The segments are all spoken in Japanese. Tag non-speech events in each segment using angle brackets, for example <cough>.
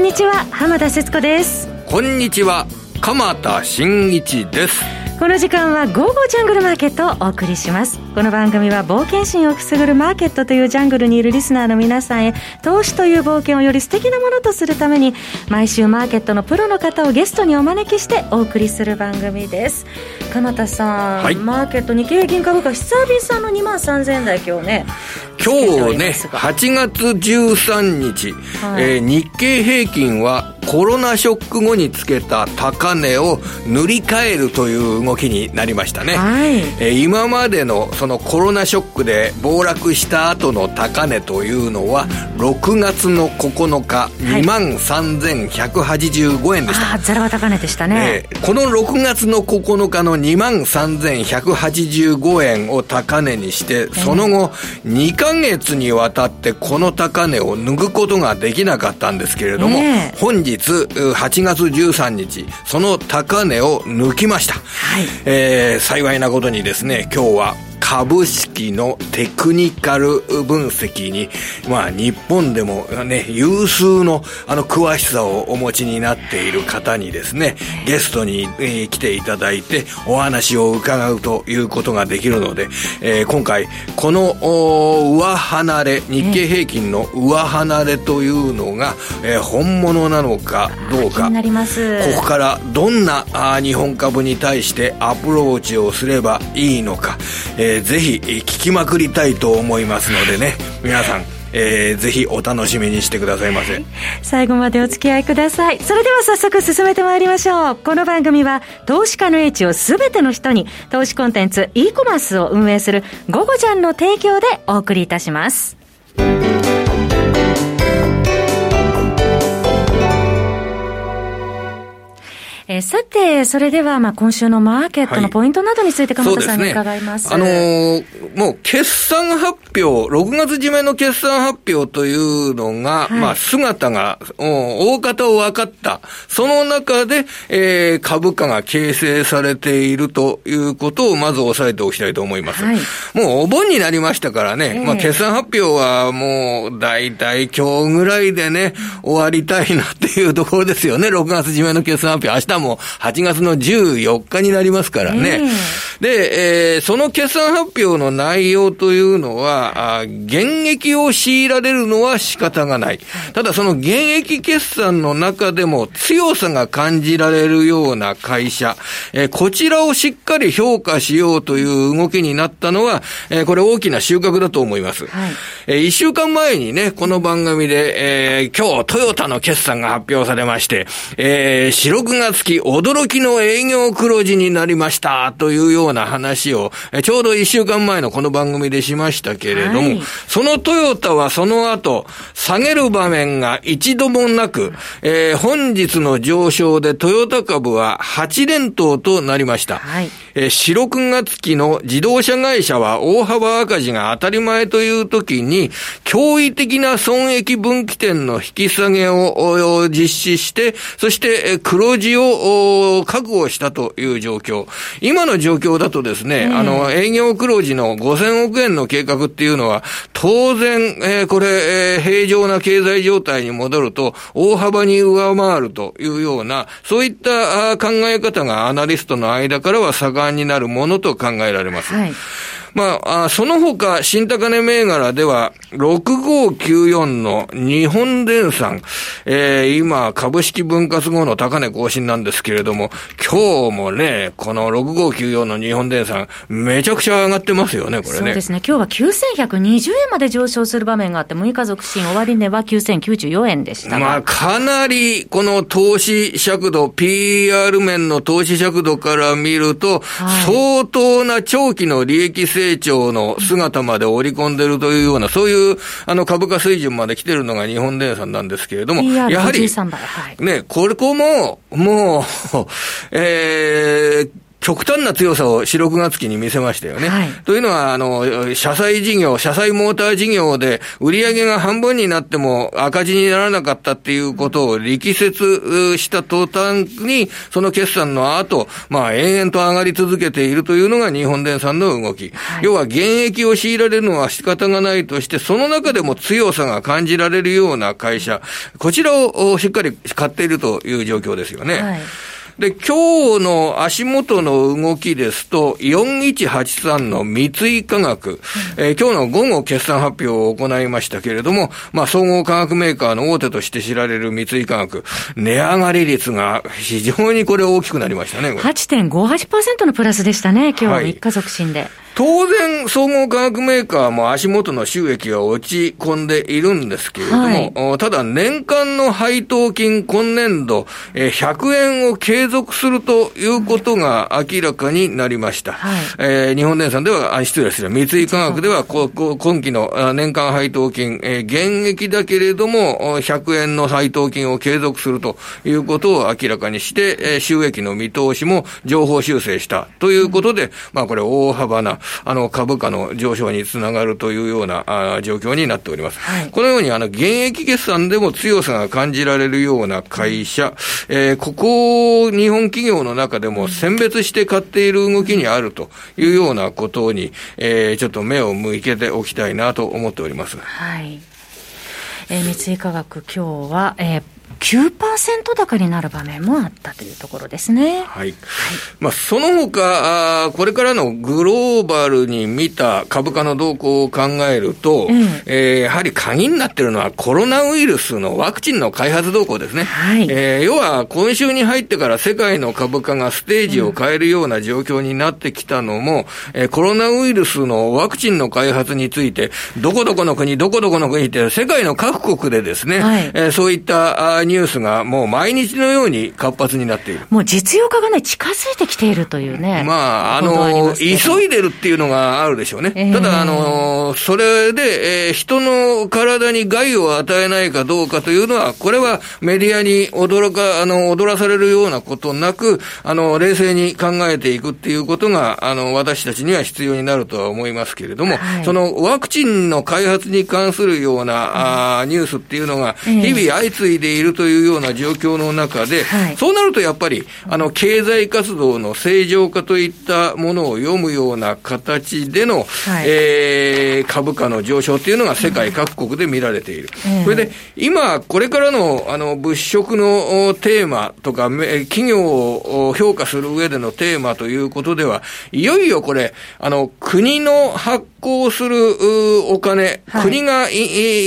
んにちは浜田節子です。こんにちは鎌田新一です。この時間は「ゴーゴージャングルマーケット」をお送りします。この番組は冒険心をくすぐるマーケットというジャングルにいるリスナーの皆さんへ投資という冒険をより素敵なものとするために毎週マーケットのプロの方をゲストにお招きしてお送りする番組です鎌田さん、はい、マーケット日経平均株価久々の2万3000円台今日ね今日ね8月13日、はい、えー、日経平均はコロナショック後につけた高値を塗り替えるという動きになりましたね、はい、えー、今までのそのコロナショックで暴落した後の高値というのは6月の9日、はい、2万3185円でした。あざらは高値でしたね、えー、この6月の9日の2万3185円を高値にしてその後2ヶ月にわたってこの高値を抜くことができなかったんですけれども、えー、本日8月13日その高値を抜きました、はい。えー、幸いなことにですね今日は株式のテクニカル分析に、まあ日本でもね、有数のあの詳しさをお持ちになっている方にですね、ゲストに、えー、来ていただいてお話を伺うということができるので、えー、今回この上離れ、日経平均の上離れというのが、えー、本物なのかどうか、ここからどんなあ日本株に対してアプローチをすればいいのか、えーぜひ聞きまくりたいと思いますのでね。皆さんえー、ぜひお楽しみにしてくださいませ。最後までお付き合いください。それでは早速進めてまいりましょう。この番組は投資家の英知を全ての人に投資コンテンツ e コマースを運営する「ゴゴジャン」の提供でお送りいたします。えー、さて、それでは、まあ、今週のマーケットのポイントなどについて、鎌田さんに伺います。すね、あのー、もう、決算発表、6月締めの決算発表というのが、はい、まあ、姿が、大方を分かった。その中で、えー、株価が形成されているということを、まず押さえておきたいと思います。はい、もう、お盆になりましたからね、えー、まあ、決算発表はもう、大体今日ぐらいでね、終わりたいなっていうところですよね、6月締めの決算発表。明日も8月の14日になりますからね。で、えー、その決算発表の内容というのは、あ現役を強いられるのは仕方がない。ただその現役決算の中でも強さが感じられるような会社、えー、こちらをしっかり評価しようという動きになったのは、えー、これ大きな収穫だと思います。はい、えー、1週間前にね、この番組で、えー、今日トヨタの決算が発表されまして、えー、四六月期驚きの営業黒字になりましたというような話を、ちょうど一週間前のこの番組でしましたけれども、はい、そのトヨタはその後、下げる場面が一度もなく、えー、本日の上昇でトヨタ株は8連投となりました。はい、えー、四六月期の自動車会社は大幅赤字が当たり前という時に、驚異的な損益分岐点の引き下げを実施して、そして黒字を覚悟したという状況。今の状況だとですね、あの、営業黒字の5000億円の計画っていうのは、当然、えー、これ、えー、平常な経済状態に戻ると、大幅に上回るというような、そういった考え方がアナリストの間からは盛んになるものと考えられます。はいまあ、あその他、新高値銘柄では、6594の日本電産、えー、今、株式分割後の高値更新なんですけれども、今日もね、この6594の日本電産、めちゃくちゃ上がってますよね、これね。そうですね。今日は9120円まで上昇する場面があって、6日続伸終値は9094円でしたまあ、かなり、この投資尺度、PR 面の投資尺度から見ると、はい、相当な長期の利益性成長の姿まで織り込んでるというような、そういうあの株価水準まで来てるのが日本電産なんですけれども、やはり、ね、これこも、もう、<laughs> えー、極端な強さを4、6月期に見せましたよね。はい、というのは、あの、車載事業、車載モーター事業で売上が半分になっても赤字にならなかったっていうことを力説した途端に、その決算の後、まあ、延々と上がり続けているというのが日本電産の動き。はい、要は、現役を強いられるのは仕方がないとして、その中でも強さが感じられるような会社、こちらをしっかり買っているという状況ですよね。はいで、今日の足元の動きですと、4183の三井化学、えー、今日の午後決算発表を行いましたけれども、まあ、総合化学メーカーの大手として知られる三井化学、値上がり率が非常にこれ大きくなりましたね。8.58%のプラスでしたね、今日は3日続伸で。はい当然、総合化学メーカーも足元の収益が落ち込んでいるんですけれども、はい、ただ年間の配当金今年度、100円を継続するということが明らかになりました。はい、えー、日本電産では、失礼する、三井化学では、今期の年間配当金、えー、現役だけれども、100円の配当金を継続するということを明らかにして、えー、収益の見通しも情報修正したということで、まあこれ大幅なあの、株価の上昇につながるというようなあ状況になっております。はい、このように、あの、現役決算でも強さが感じられるような会社、えー、ここ、日本企業の中でも選別して買っている動きにあるというようなことに、えー、ちょっと目を向けておきたいなと思っております。はい。えー、三井化学、今日は、えー、9%高になる場面もあったというところですね。はい。はい、まあ、その他、あこれからのグローバルに見た株価の動向を考えると、うん、えー、やはり鍵になっているのはコロナウイルスのワクチンの開発動向ですね。はい。えー、要は、今週に入ってから世界の株価がステージを変えるような状況になってきたのも、うん、えー、コロナウイルスのワクチンの開発について、どこどこの国、どこどこの国って世界の各国でですね、はい、えー、そういったあニュースがもう毎日のように活発になっている。もう実用化がね、近づいてきているというね。まあ、あの、急いでるっていうのがあるでしょうね。えー、ただ、あの、それで、えー、人の体に害を与えないかどうかというのは、これはメディアに驚か、あの、踊らされるようなことなく、あの、冷静に考えていくっていうことが、あの、私たちには必要になるとは思いますけれども、はい、そのワクチンの開発に関するような、うん、あニュースっていうのが、日々相次いでいるというような状況の中で、はい、そうなるとやっぱり、あの、経済活動の正常化といったものを読むような形での、はい、えー、株価の上昇っていうのが世界各国で見られている。うん、それで、今、これからの、あの、物色のテーマとか、企業を評価する上でのテーマということでは、いよいよこれ、あの、国の発行するお金、はい、国が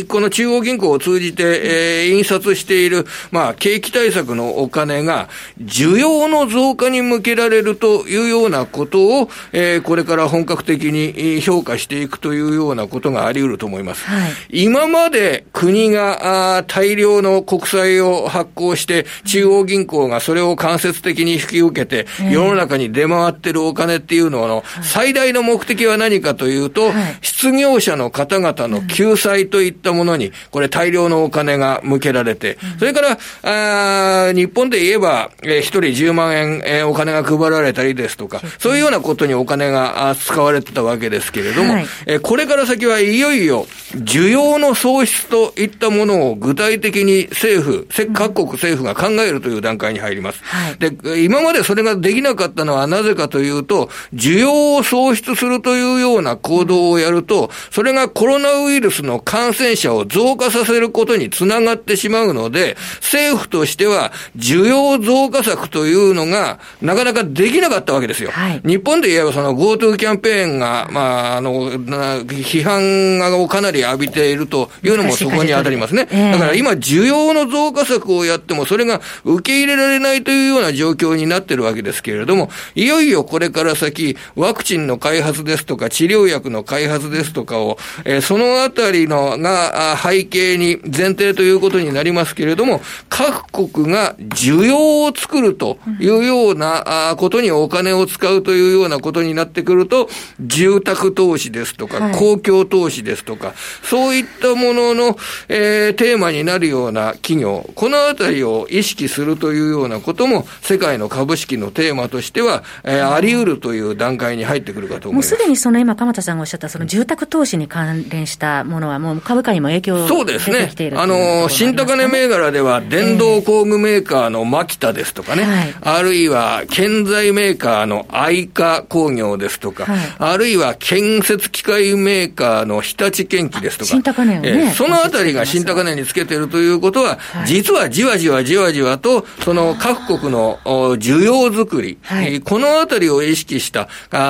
この中央銀行を通じて、えー、印刷している、まあ、景気対策のお金が、需要の増加に向けられるというようなことを、えー、これから本格的に評価していくというようなことがあり得ると思います。はい、今まで国があ大量の国債を発行して、中央銀行がそれを間接的に引き受けて、世の中に出回ってるお金っていうのの、最大の目的は何かというと、はい、失業者の方々の救済といったものに、これ大量のお金が向けられて、それから、あ日本で言えば、えー、一人10万円、えー、お金が配られたりですとか、そういうようなことにお金が使われてたわけですけれども、はい、えー、これから先はいよいよ、需要の創出といったものを具体的に政府、各国政府が考えるという段階に入ります。はい、で、今までそれができなかったのはなぜかというと、需要を創出するというような行動をやると、それがコロナウイルスの感染者を増加させることにつながってしまうので、政府としては需要増加策というのがなかなかできなかったわけですよ。はい、日本で言えばその GoTo キャンペーンが、まあ、あの、批判をかなり浴びているというのもそこに当たりますね。だから今需要の増加策をやってもそれが受け入れられないというような状況になってるわけですけれども、いよいよこれから先、ワクチンの開発ですとか治療薬のの開発ですとかを、えー、そのあたりのが背景に前提ということになりますけれども、各国が需要を作るというようなことにお金を使うというようなことになってくると、住宅投資ですとか、公共投資ですとか、そういったものの、えー、テーマになるような企業、このあたりを意識するというようなことも、世界の株式のテーマとしては、えー、あり得るという段階に入ってくるかと思います。もうすでにその今、鎌田さんがおっしゃったその住宅投資に関連したものは、もう株価にも影響そうですね。あの、新高値銘柄では、電動工具メーカーのマキタですとかね、はい、あるいは建材メーカーの愛化工業ですとか、はい、あるいは建設機械メーカーの日立建機ですとか、新高値をね、えー、そのあたりが新高値につけてるということは、はい、実はじわじわじわじわと、その各国の需要づくり、はい、このあたりを意識した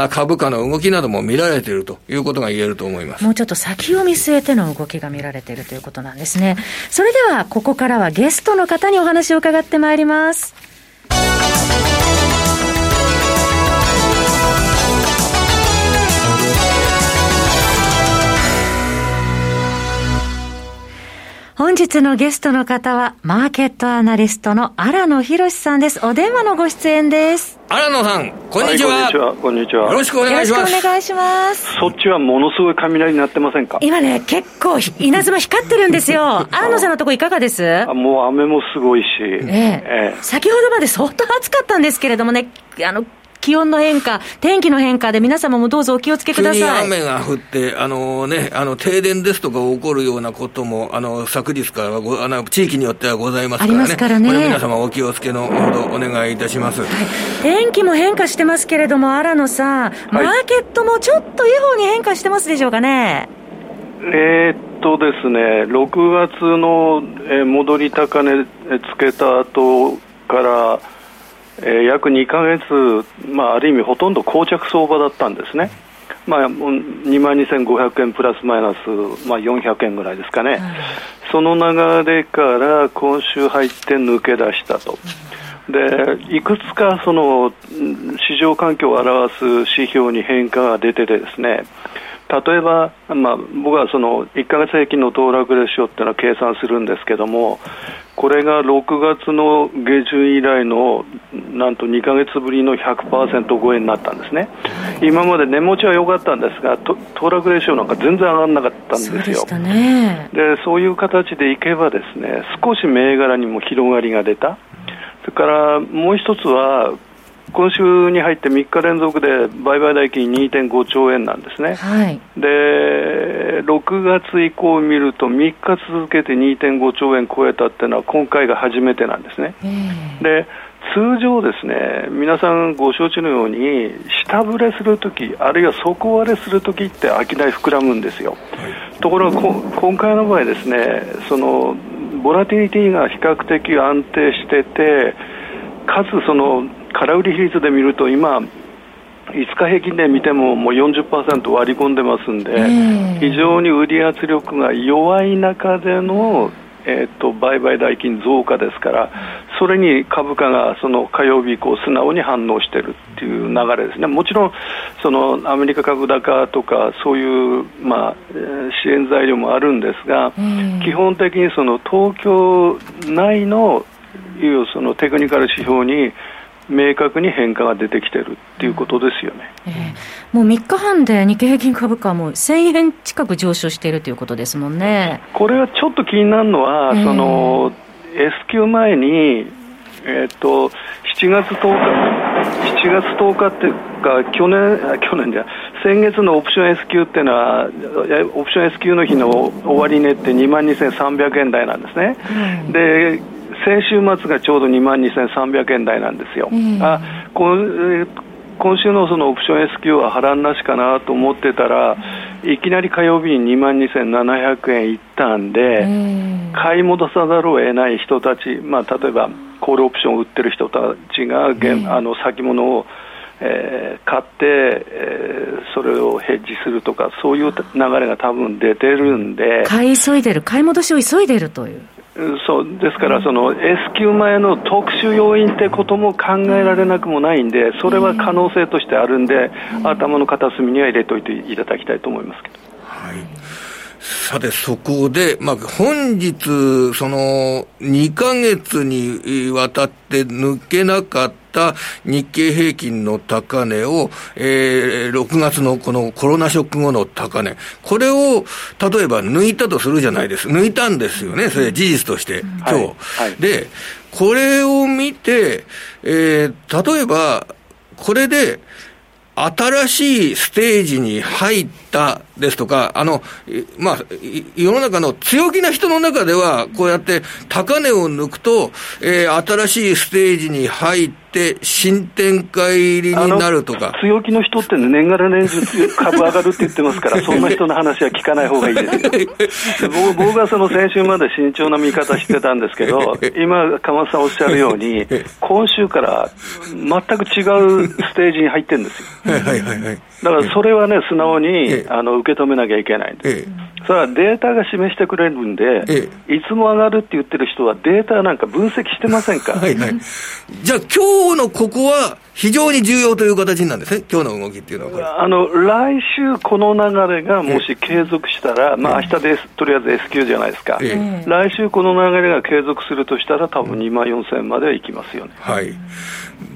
株価の動きなども見られているといういうことが言えると思います。もうちょっと先を見据えての動きが見られているということなんですね。それでは、ここからはゲストの方にお話を伺ってまいります。本日のゲストの方は、マーケットアナリストの荒野博さんです。お電話のご出演です。荒野さん、こんにちは。はい、こんにちは。こんにちは。よろしくお願いします。よろしくお願いします。そっちはものすごい雷になってませんか？今ね、結構稲妻光ってるんですよ。<laughs> 荒野さんのとこいかがです？あもう雨もすごいし。ええええ、先ほどまで相当暑かったんですけれどもね、あの、気温の変化、天気の変化で皆様もどうぞお気をつけください。雨が降って、あのね、あの、停電ですとか起こるようなことも、あの、昨日からはあの、地域によってはございますからね。ありますからね。これ皆様お気をつけのほどお願いいたします。はい、天気も変化してますけれども、荒野さん、マーケットもちょっといい方に変化してますでしょうかね？えー、っとですね、6月の、え戻り高値つけた後から、えー、約2か月、まあ、ある意味ほとんど膠着相場だったんですね。まあ、2万2500円プラスマイナス、まあ、400円ぐらいですかね、その流れから今週入って抜け出したと、でいくつかその市場環境を表す指標に変化が出ててですね例えば、まあ、僕はその1か月平均の騰落レシオっていうのは計算するんですけどもこれが6月の下旬以来のなんと2か月ぶりの100%超えになったんですね、今まで値持ちは良かったんですが、騰落レシオなんか全然上がらなかったんですよ、そうね、でそういう形でいけば、ですね少し銘柄にも広がりが出た、それからもう一つは、今週に入って3日連続で売買代金2.5兆円なんですね、はい、で6月以降を見ると3日続けて2.5兆円超えたっていうのは今回が初めてなんですね。で通常ですね、皆さんご承知のように、下振れするとき、あるいは底割れするときって商い膨らむんですよ。はい、ところが今回の場合ですね、そのボラティリティが比較的安定してて、かつその空売り比率で見ると今、5日平均で見てももう40%割り込んでますんで、非常に売り圧力が弱い中での、えーと、売買代金増加ですから、それに株価がその火曜日以降、素直に反応しているっていう流れですね、もちろんそのアメリカ株高とか、そういう、まあ、支援材料もあるんですが、基本的にその東京内のいうそのテクニカル指標に明確に変化が出てきてるっていうことですよね、えー、もう3日半で日経平均株価も1000円近く上昇しているということですもんね。これはちょっと気になるのは、えー、その S q 前に、えーと、7月10日、7月10日っていうか、去年、去年じゃ、先月のオプション S q っていうのは、オプション S q の日の終値って2万2300円台なんですね。うん、で先週末がちょうど2万2300円台なんですよ。あ今今週のそのオプション S q は波乱なしかなと思ってたら、いきなり火曜日に2万2700円いったんで、買い戻さざるを得ない人たち、まあ、例えばコールオプションを売ってる人たちが、あの先物を、えー、買って、えー、それをヘッジするとか、そういう流れが多分出てるんで、買い急いでる、買い戻しを急いでるという。そうですから、その S q 前の特殊要因ってことも考えられなくもないんで、それは可能性としてあるんで、頭の片隅には入れておいていただきたいと思いますけど。はいさて、そこで、まあ、本日、その、2ヶ月にわたって抜けなかった日経平均の高値を、えー、6月のこのコロナショック後の高値、これを、例えば抜いたとするじゃないです。抜いたんですよね、それ事実として、今日。はい。はい、で、これを見て、えー、例えば、これで、新しいステージに入ったですとか、あの、まあ、世の中の強気な人の中では、こうやって高値を抜くと、えー、新しいステージに入って、新展開入りになるとか。強気の人って年がら年中株上がるって言ってますから、<laughs> そんな人の話は聞かない方がいいですよ。僕はその先週まで慎重な見方してたんですけど、今、鎌田さんおっしゃるように、今週から全く違うステージに入ってるんですよ。<laughs> はいはいはいはい。だからそれはね、素直に、あの受け止めなきゃいけないんです、それはデータが示してくれるんで、いつも上がるって言ってる人は、データなんか分析してませんかはいはい、じゃあ、今日のここは非常に重要という形なんですね、今日の動きっていうのはあの来週、この流れがもし継続したら、まあ明日です、とりあえず S q じゃないですか、来週、この流れが継続するとしたら、多分2万4000円まではいきますよね。はい。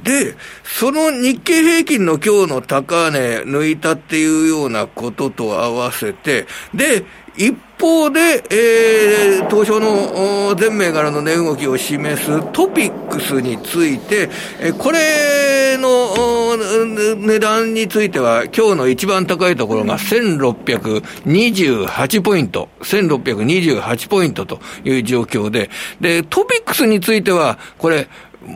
で、その日経平均の今日の高値抜いたっていうようなことと合わせて、で、一方で、えー、東証の全銘柄の値動きを示すトピックスについて、えこれの値段については、今日の一番高いところが1628ポイント、1628ポイントという状況で、で、トピックスについては、これ、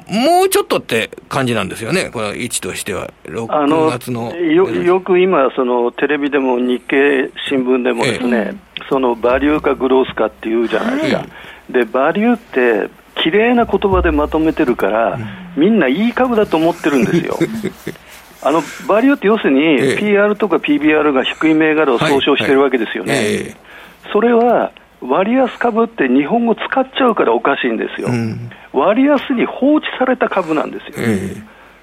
もうちょっとって感じなんですよね、この位置としては、6月のよよく今、そのテレビでも日経新聞でもですね、ええ、そのバリューかグロースかっていうじゃないですか、はい、でバリューって綺麗な言葉でまとめてるから、みんないい株だと思ってるんですよ。<laughs> あのバリューって要するに、PR とか PBR が低い銘柄を総称してるわけですよね。はい。はいえ、それは割安株って日本語使っちゃうからおかしいんですよ、うん、割安に放置された株なんですよ、え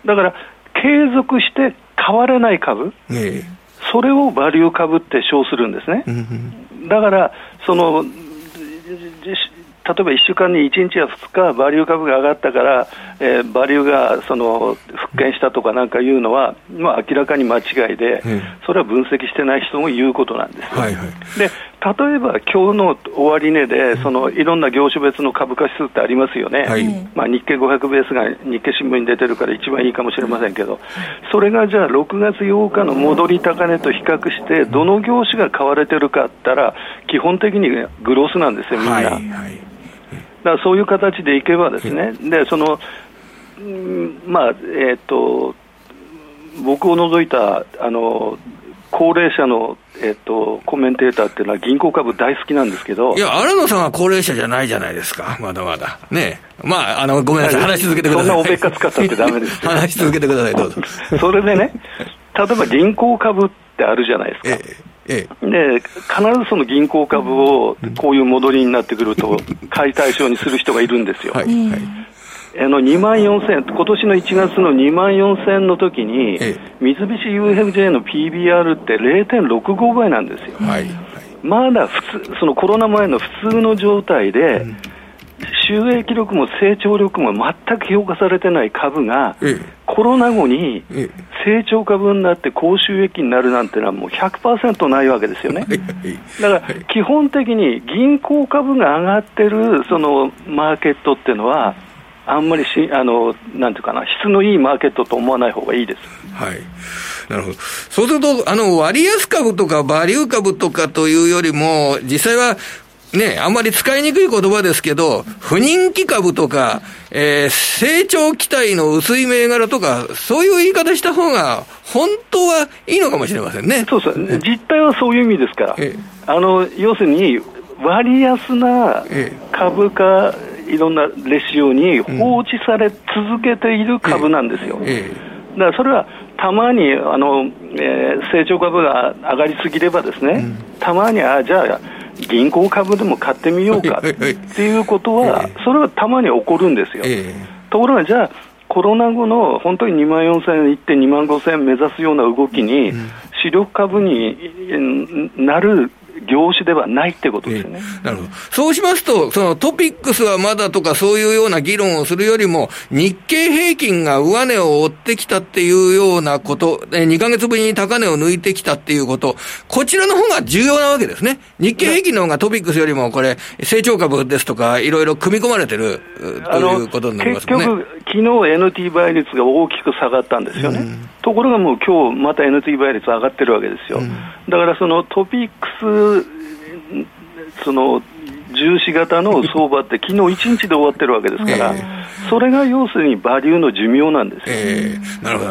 ー、だから継続して買われない株、えー、それをバリュー株って称するんですね、うん、だからその例えば1週間に1日や2日、バリュー株が上がったから、えー、バリューがその復権したとかなんかいうのは、まあ、明らかに間違いで、それは分析してない人も言うことなんです、はいはい、で例えば今日の終値で、そのいろんな業種別の株価指数ってありますよね、はい、まあ、日経500ベースが日経新聞に出てるから一番いいかもしれませんけど、それがじゃあ、6月8日の戻り高値と比較して、どの業種が買われてるかったら、基本的にグロースなんですよ、みんな。はいはいだからそういう形でいけばですね、でそのまあえっ、ー、と僕を除いたあの高齢者の、えっと、コメンテーターっていうのは銀行株大好きなんですけど。いや、荒野さんは高齢者じゃないじゃないですか。まだまだ。ねまあ、あの、ごめんなさい。話し続けてください。そんなおべっか使ったってダメです <laughs> 話し続けてください、どうぞ。それでね、例えば銀行株ってあるじゃないですか。ええええ、で必ずその銀行株をこういう戻りになってくると、<laughs> 買い対象にする人がいるんですよ。はい、はい。あの2万4000、今年の1月の2万4000の時に、三菱 UFJ の PBR って0.65倍なんですよ。はい、まだ普通、そのコロナ前の普通の状態で、うん。収益力も成長力も全く評価されてない株が、コロナ後に成長株になって高収益になるなんてのはもう100%ないわけですよね。だから基本的に銀行株が上がってるそのマーケットっていうのは、あんまりしあのなんていうかな、質のいいマーケットと思わない方がいいです。はいなるほど。そうすると、あの、割安株とかバリュー株とかというよりも、実際はね、あんまり使いにくい言葉ですけど、不人気株とか、えー、成長期待の薄い銘柄とか、そういう言い方した方が、本当はいいのかもしれませんね。そうそう、実態はそういう意味ですから。ええ、あの、要するに、割安な株価、いろんなレシオに放置され続けている株なんですよ。え、だからそれはたまにあの、えー、成長株が上がりすぎればですね、うん、たまに、あじゃあ、銀行株でも買ってみようかっていうことは、それはたまに起こるんですよ。ところが、じゃあ、コロナ後の本当に2万4000円いって2万5000円目指すような動きに、主力株になる業種ではないってことですね、えー、なるほどそうしますと、そのトピックスはまだとか、そういうような議論をするよりも、日経平均が上値を追ってきたっていうようなこと、2か月ぶりに高値を抜いてきたっていうこと、こちらの方が重要なわけですね。日経平均の方がトピックスよりも、これ、成長株ですとか、いろいろ組み込まれてるということになりますね。結局、昨日 NT 倍率が大きく下がったんですよね。うんところがもう今日また NT 倍率上がってるわけですよ、うん、だからそのトピックス、その重視型の相場って、昨日1日で終わってるわけですから、えー、それが要するにバリューの寿命なんですよ、えー、なるほど。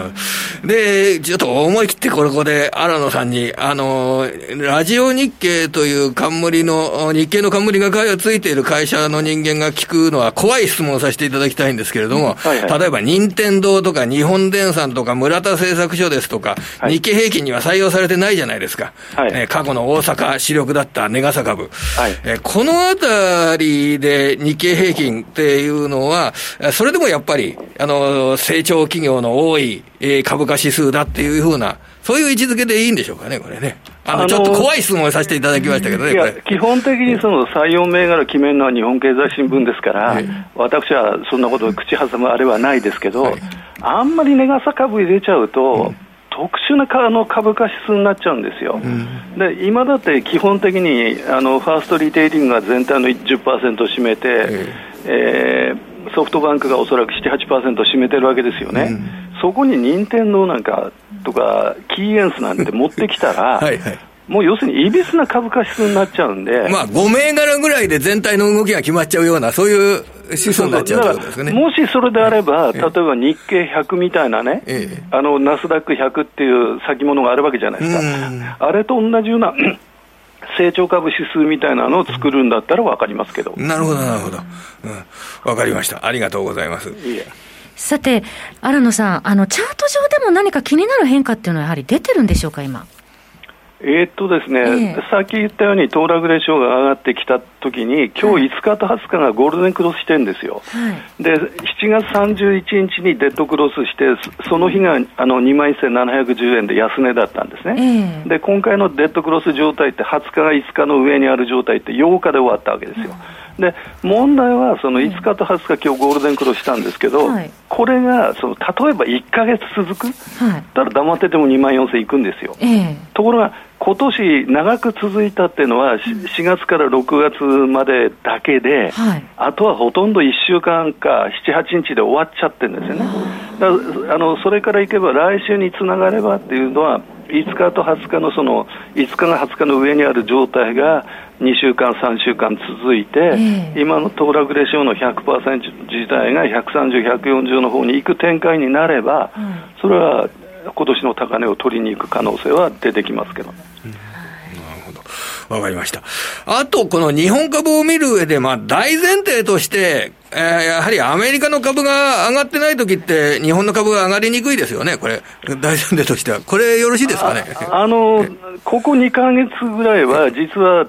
で、ちょっと思い切ってここで荒野さんに、あの、ラジオ日経という冠の、日経の冠がついている会社の人間が聞くのは怖い質問をさせていただきたいんですけれども、はいはい、例えば任天堂とか日本電産とか村田製作所ですとか、はい、日経平均には採用されてないじゃないですか。はい、えー、過去の大阪主力だったネガサ株。はい、えー、このあたりで日経平均っていうのは、それでもやっぱり、あの、成長企業の多い株価指数だっていうふうな、そういう位置づけでいいんでしょうかね、これね。あの、ちょっと怖い質問をさせていただきましたけどね、いや、基本的にその採用銘柄決めるのは日本経済新聞ですから、はい、私はそんなこと口挟むあれはないですけど、はい、あんまり値傘株入れちゃうと、うん。特殊なあの株価指数になっちゃうんですよ、うん、で今だって基本的にあのファーストリテイリングが全体の10%を占めて、ええ。ー、ソフトバンクがおそらく7、8%占めてるわけですよね、うん、そこに任天堂なんかとか、キーエンスなんて持ってきたら、<laughs> はい、はいもう要するにいびつな株価指数になっちゃうんで、まあ、5銘柄ぐらいで全体の動きが決まっちゃうような、そういう指数になっちゃうということですね。もしそれであれば、例えば日経100みたいなね、ええ、あのナスダック100っていう先物があるわけじゃないですか、あれと同じような <clears throat> 成長株指数みたいなのを作るんだったら分かりますけど。なるほど、なるほど。うん、分かりました。ありがとうございます。いえさて、新野さん、あの、チャート上でも何か気になる変化っていうのはやはり出てるんでしょうか、今？えー、っとですね、えー、さっき言ったように、騰落レシオが上がってきたときに、今日5日と20日がゴールデンクロスしてるんですよ、はい、で7月31日にデッドクロスして、その日があの2万1710円で安値だったんですね、えー、で今回のデッドクロス状態って、20日が5日の上にある状態って8日で終わったわけですよ。うん、で問題はその5日と20日、今日ゴールデンクロスしたんですけど、はい、これがその例えば1か月続く、はい、たら黙ってても2万4000いくんですよ。えー、ところが今年長く続いたっていうのは、4月から6月までだけで、はい、あとはほとんど1週間か7、8日で終わっちゃってるんですよね。だあのそれからいけば来週につながればっていうのは、5日と20日のその5日が20日の上にある状態が2週間、3週間続いて、えー、今の騰落レシオの100%自体が130、140の方に行く展開になれば、うん、それは今年の高値を取りに行く可能性は出てきますけどね。わかりました。あと、この日本株を見る上で、まあ、大前提として、えー、やはりアメリカの株が上がってない時って、日本の株が上がりにくいですよね、これ、大前提としては。これ、よろしいですかね？あの、ここ2か月ぐらいは、実は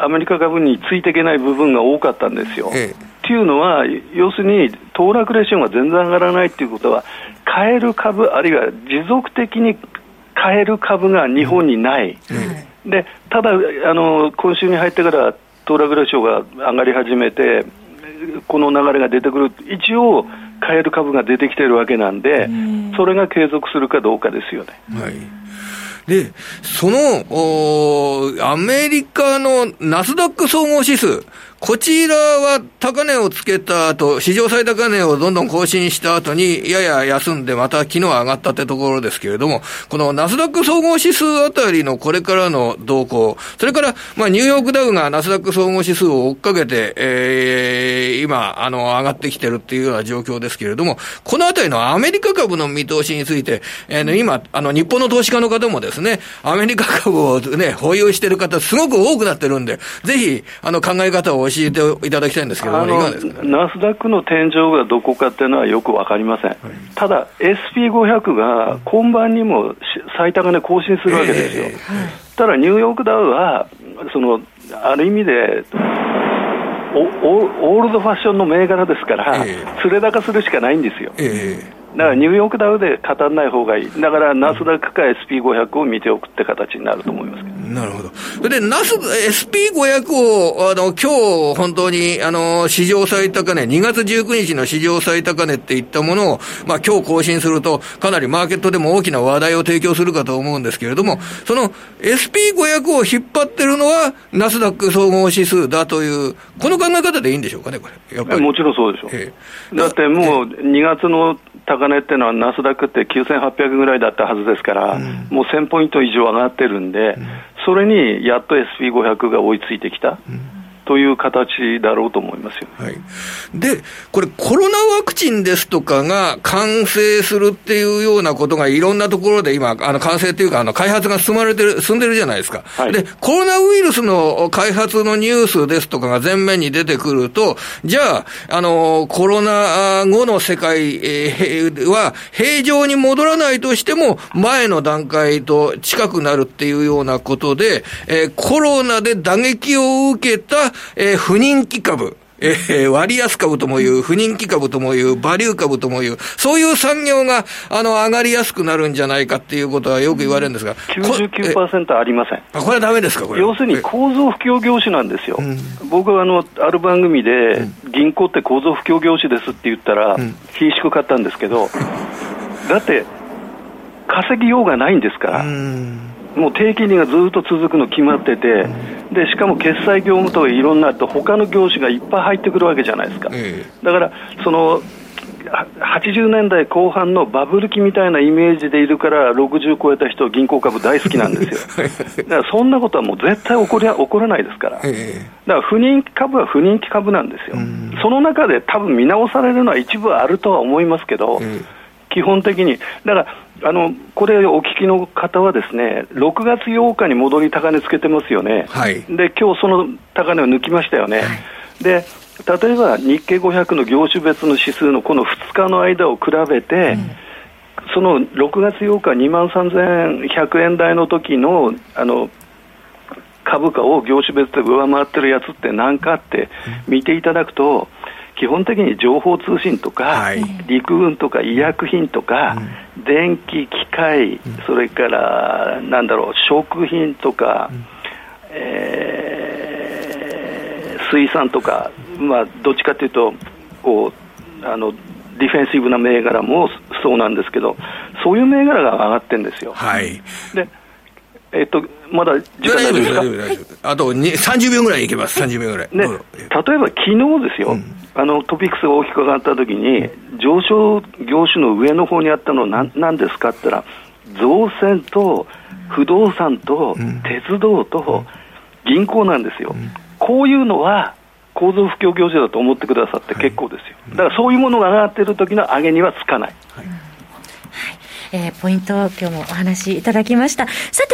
アメリカ株についていけない部分が多かったんですよ。ええ。っていうのは、要するに、騰落レシオが全然上がらないっていうことは、買える株、あるいは持続的に買える株が日本にない、うん、でただあの、今週に入ってから騰落レシオが上がり始めて、この流れが出てくる、一応、買える株が出てきてるわけなんで、それが継続するかどうかですよね。はいで、その、アメリカのナスダック総合指数、こちらは高値をつけた後、史上最高値をどんどん更新した後に、やや休んで、また昨日上がったってところですけれども、このナスダック総合指数あたりのこれからの動向、それから、まあ、ニューヨークダウがナスダック総合指数を追っかけて、えー、今、あの、上がってきてるっていうような状況ですけれども、このあたりのアメリカ株の見通しについて、えー、今、あの、日本の投資家の方もですね、アメリカ株をね、保有してる方、すごく多くなってるんで、ぜひ、あの、考え方をえていただきたいんですけど、ナスダックの天井がどこかっていうのはよく分かりません、はい、ただ、SP500 が今晩にも最高値更新するわけですよ。えー、ただ、ニューヨークダウは、そのある意味で、オールドファッションの銘柄ですから、えー、連れ高するしかないんですよ。えーだからニューヨークダウで語らない方がいい、だからナスダックか SP500 を見ておくって形になると思いますなるほど。それで、ナス、SP500 を、あの、今日、本当に、あの、史上最高値、2月19日の史上最高値っていったものを、まあ、今日更新すると、かなりマーケットでも大きな話題を提供するかと思うんですけれども、その SP500 を引っ張ってるのは、ナスダック総合指数だという、この考え方でいいんでしょうかね、これ。やっぱり。もちろんそうでしょう。ええ、だってもう、2月の高値っていうのは、ナスダックって9800ぐらいだったはずですから、うん、もう1000ポイント以上上がってるんで、うん、それにやっと SP500 が追いついてきた。うんという形だろうと思いますよ、はい、で、これ、コロナワクチンですとかが完成するっていうようなことがいろんなところで今、あの完成っていうか、あの開発が進まれてる、進んでるじゃないですか、はい、で、コロナウイルスの開発のニュースですとかが前面に出てくると、じゃあ、あのコロナ後の世界、えー、は平常に戻らないとしても、前の段階と近くなるっていうようなことで、えー、コロナで打撃を受けたえー、不人気株。えー、割安株ともいう、不人気株ともいう、バリュー株ともいう、そういう産業が、あの、上がりやすくなるんじゃないかっていうことはよく言われるんですが。99%ありません。あ、これはダメですか、これ。要するに構造不況業種なんですよ。うん、僕はあの、ある番組で、銀行って構造不況業種ですって言ったら、うん、厳しく買ったんですけど、だって、稼ぎようがないんですから。うんもう低金利がずっと続くの決まってて、でしかも決済業務とかいろんなと、他の業種がいっぱい入ってくるわけじゃないですか。だからその80年代後半のバブル期みたいなイメージでいるから、60超えた人、銀行株大好きなんですよ。<laughs> だからそんなことはもう絶対起こり起こらないですから。だから不人気株は不人気株なんですよ。その中で多分見直されるのは一部あるとは思いますけど、基本的に。だからあのこれ、お聞きの方はですね6月8日に戻り高値つけてますよね、はい、で今日その高値を抜きましたよね。はい、で例えば日経500の業種別の指数のこの2日の間を比べて、うん、その6月8日、2万3100円台の時のあの株価を業種別で上回ってるやつって何かって見ていただくと、基本的に情報通信とか、はい、陸軍とか医薬品とか、うん、電気、機械、うん、それからなんだろう食品とか、うん、えー、水産とか、まあ、どっちかというとこうあのディフェンシブな銘柄もそうなんですけど、そういう銘柄が上がってるんですよ。はい、でえっと、まだ時間大丈夫ですか？あと30秒ぐらいいけます、30秒ぐらい。ね、例えば昨日ですよ、うん、あのトピックスが大きく上がったときに、上昇業種の上の方にあったのは何何ですかって言ったら、造船と不動産と鉄道と銀行なんですよ。こういうのは構造不況業種だと思ってくださって結構ですよ。だからそういうものが上がっている時の上げにはつかない。はいえー、ポイントを今日もお話しいただきました。さ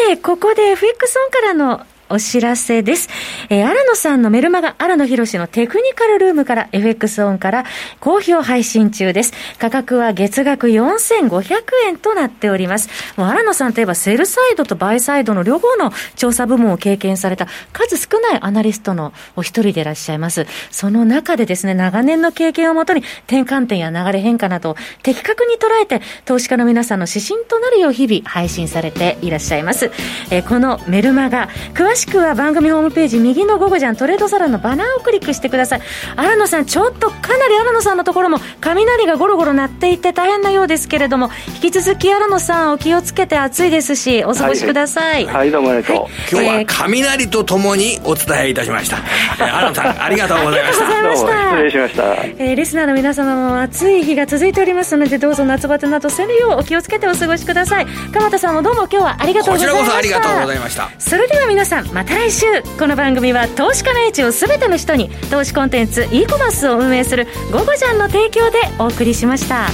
て、ここで FX オンからのお知らせです。えー、荒野さんのメルマガ、荒野博のテクニカルルームから FX オンから好評配信中です。価格は月額4500円となっております。もう荒野さんといえばセルサイドとバイサイドの両方の調査部門を経験された数少ないアナリストのお一人でいらっしゃいます。その中でですね、長年の経験をもとに転換点や流れ変化などを的確に捉えて投資家の皆さんの指針となるよう日々配信されていらっしゃいます。えー、このメルマガ、詳しくは番組ホームページ右の午後じゃんトレードサロンのバナーをクリックしてください。荒野さんちょっとかなり荒野さんのところも雷がゴロゴロ鳴っていて大変なようですけれども引き続き荒野さんお気をつけて暑いですしお過ごしください。はい、はい、どうもありがとう、はい、今日は雷とともにお伝えいたしました、えー、荒野さんありがとうございました。ありがとうございました。失礼しました、えー、リスナーの皆様も暑い日が続いておりますのでどうぞ夏バテなどせぬようお気をつけてお過ごしください。鎌田さんもどうも今日はありがとうございました。こちらこそありがとうございました。それでは皆さんまた来週この番組は投資家の位置を全ての人に投資コンテンツ e コマースを運営する「ゴゴジャン」の提供でお送りしました。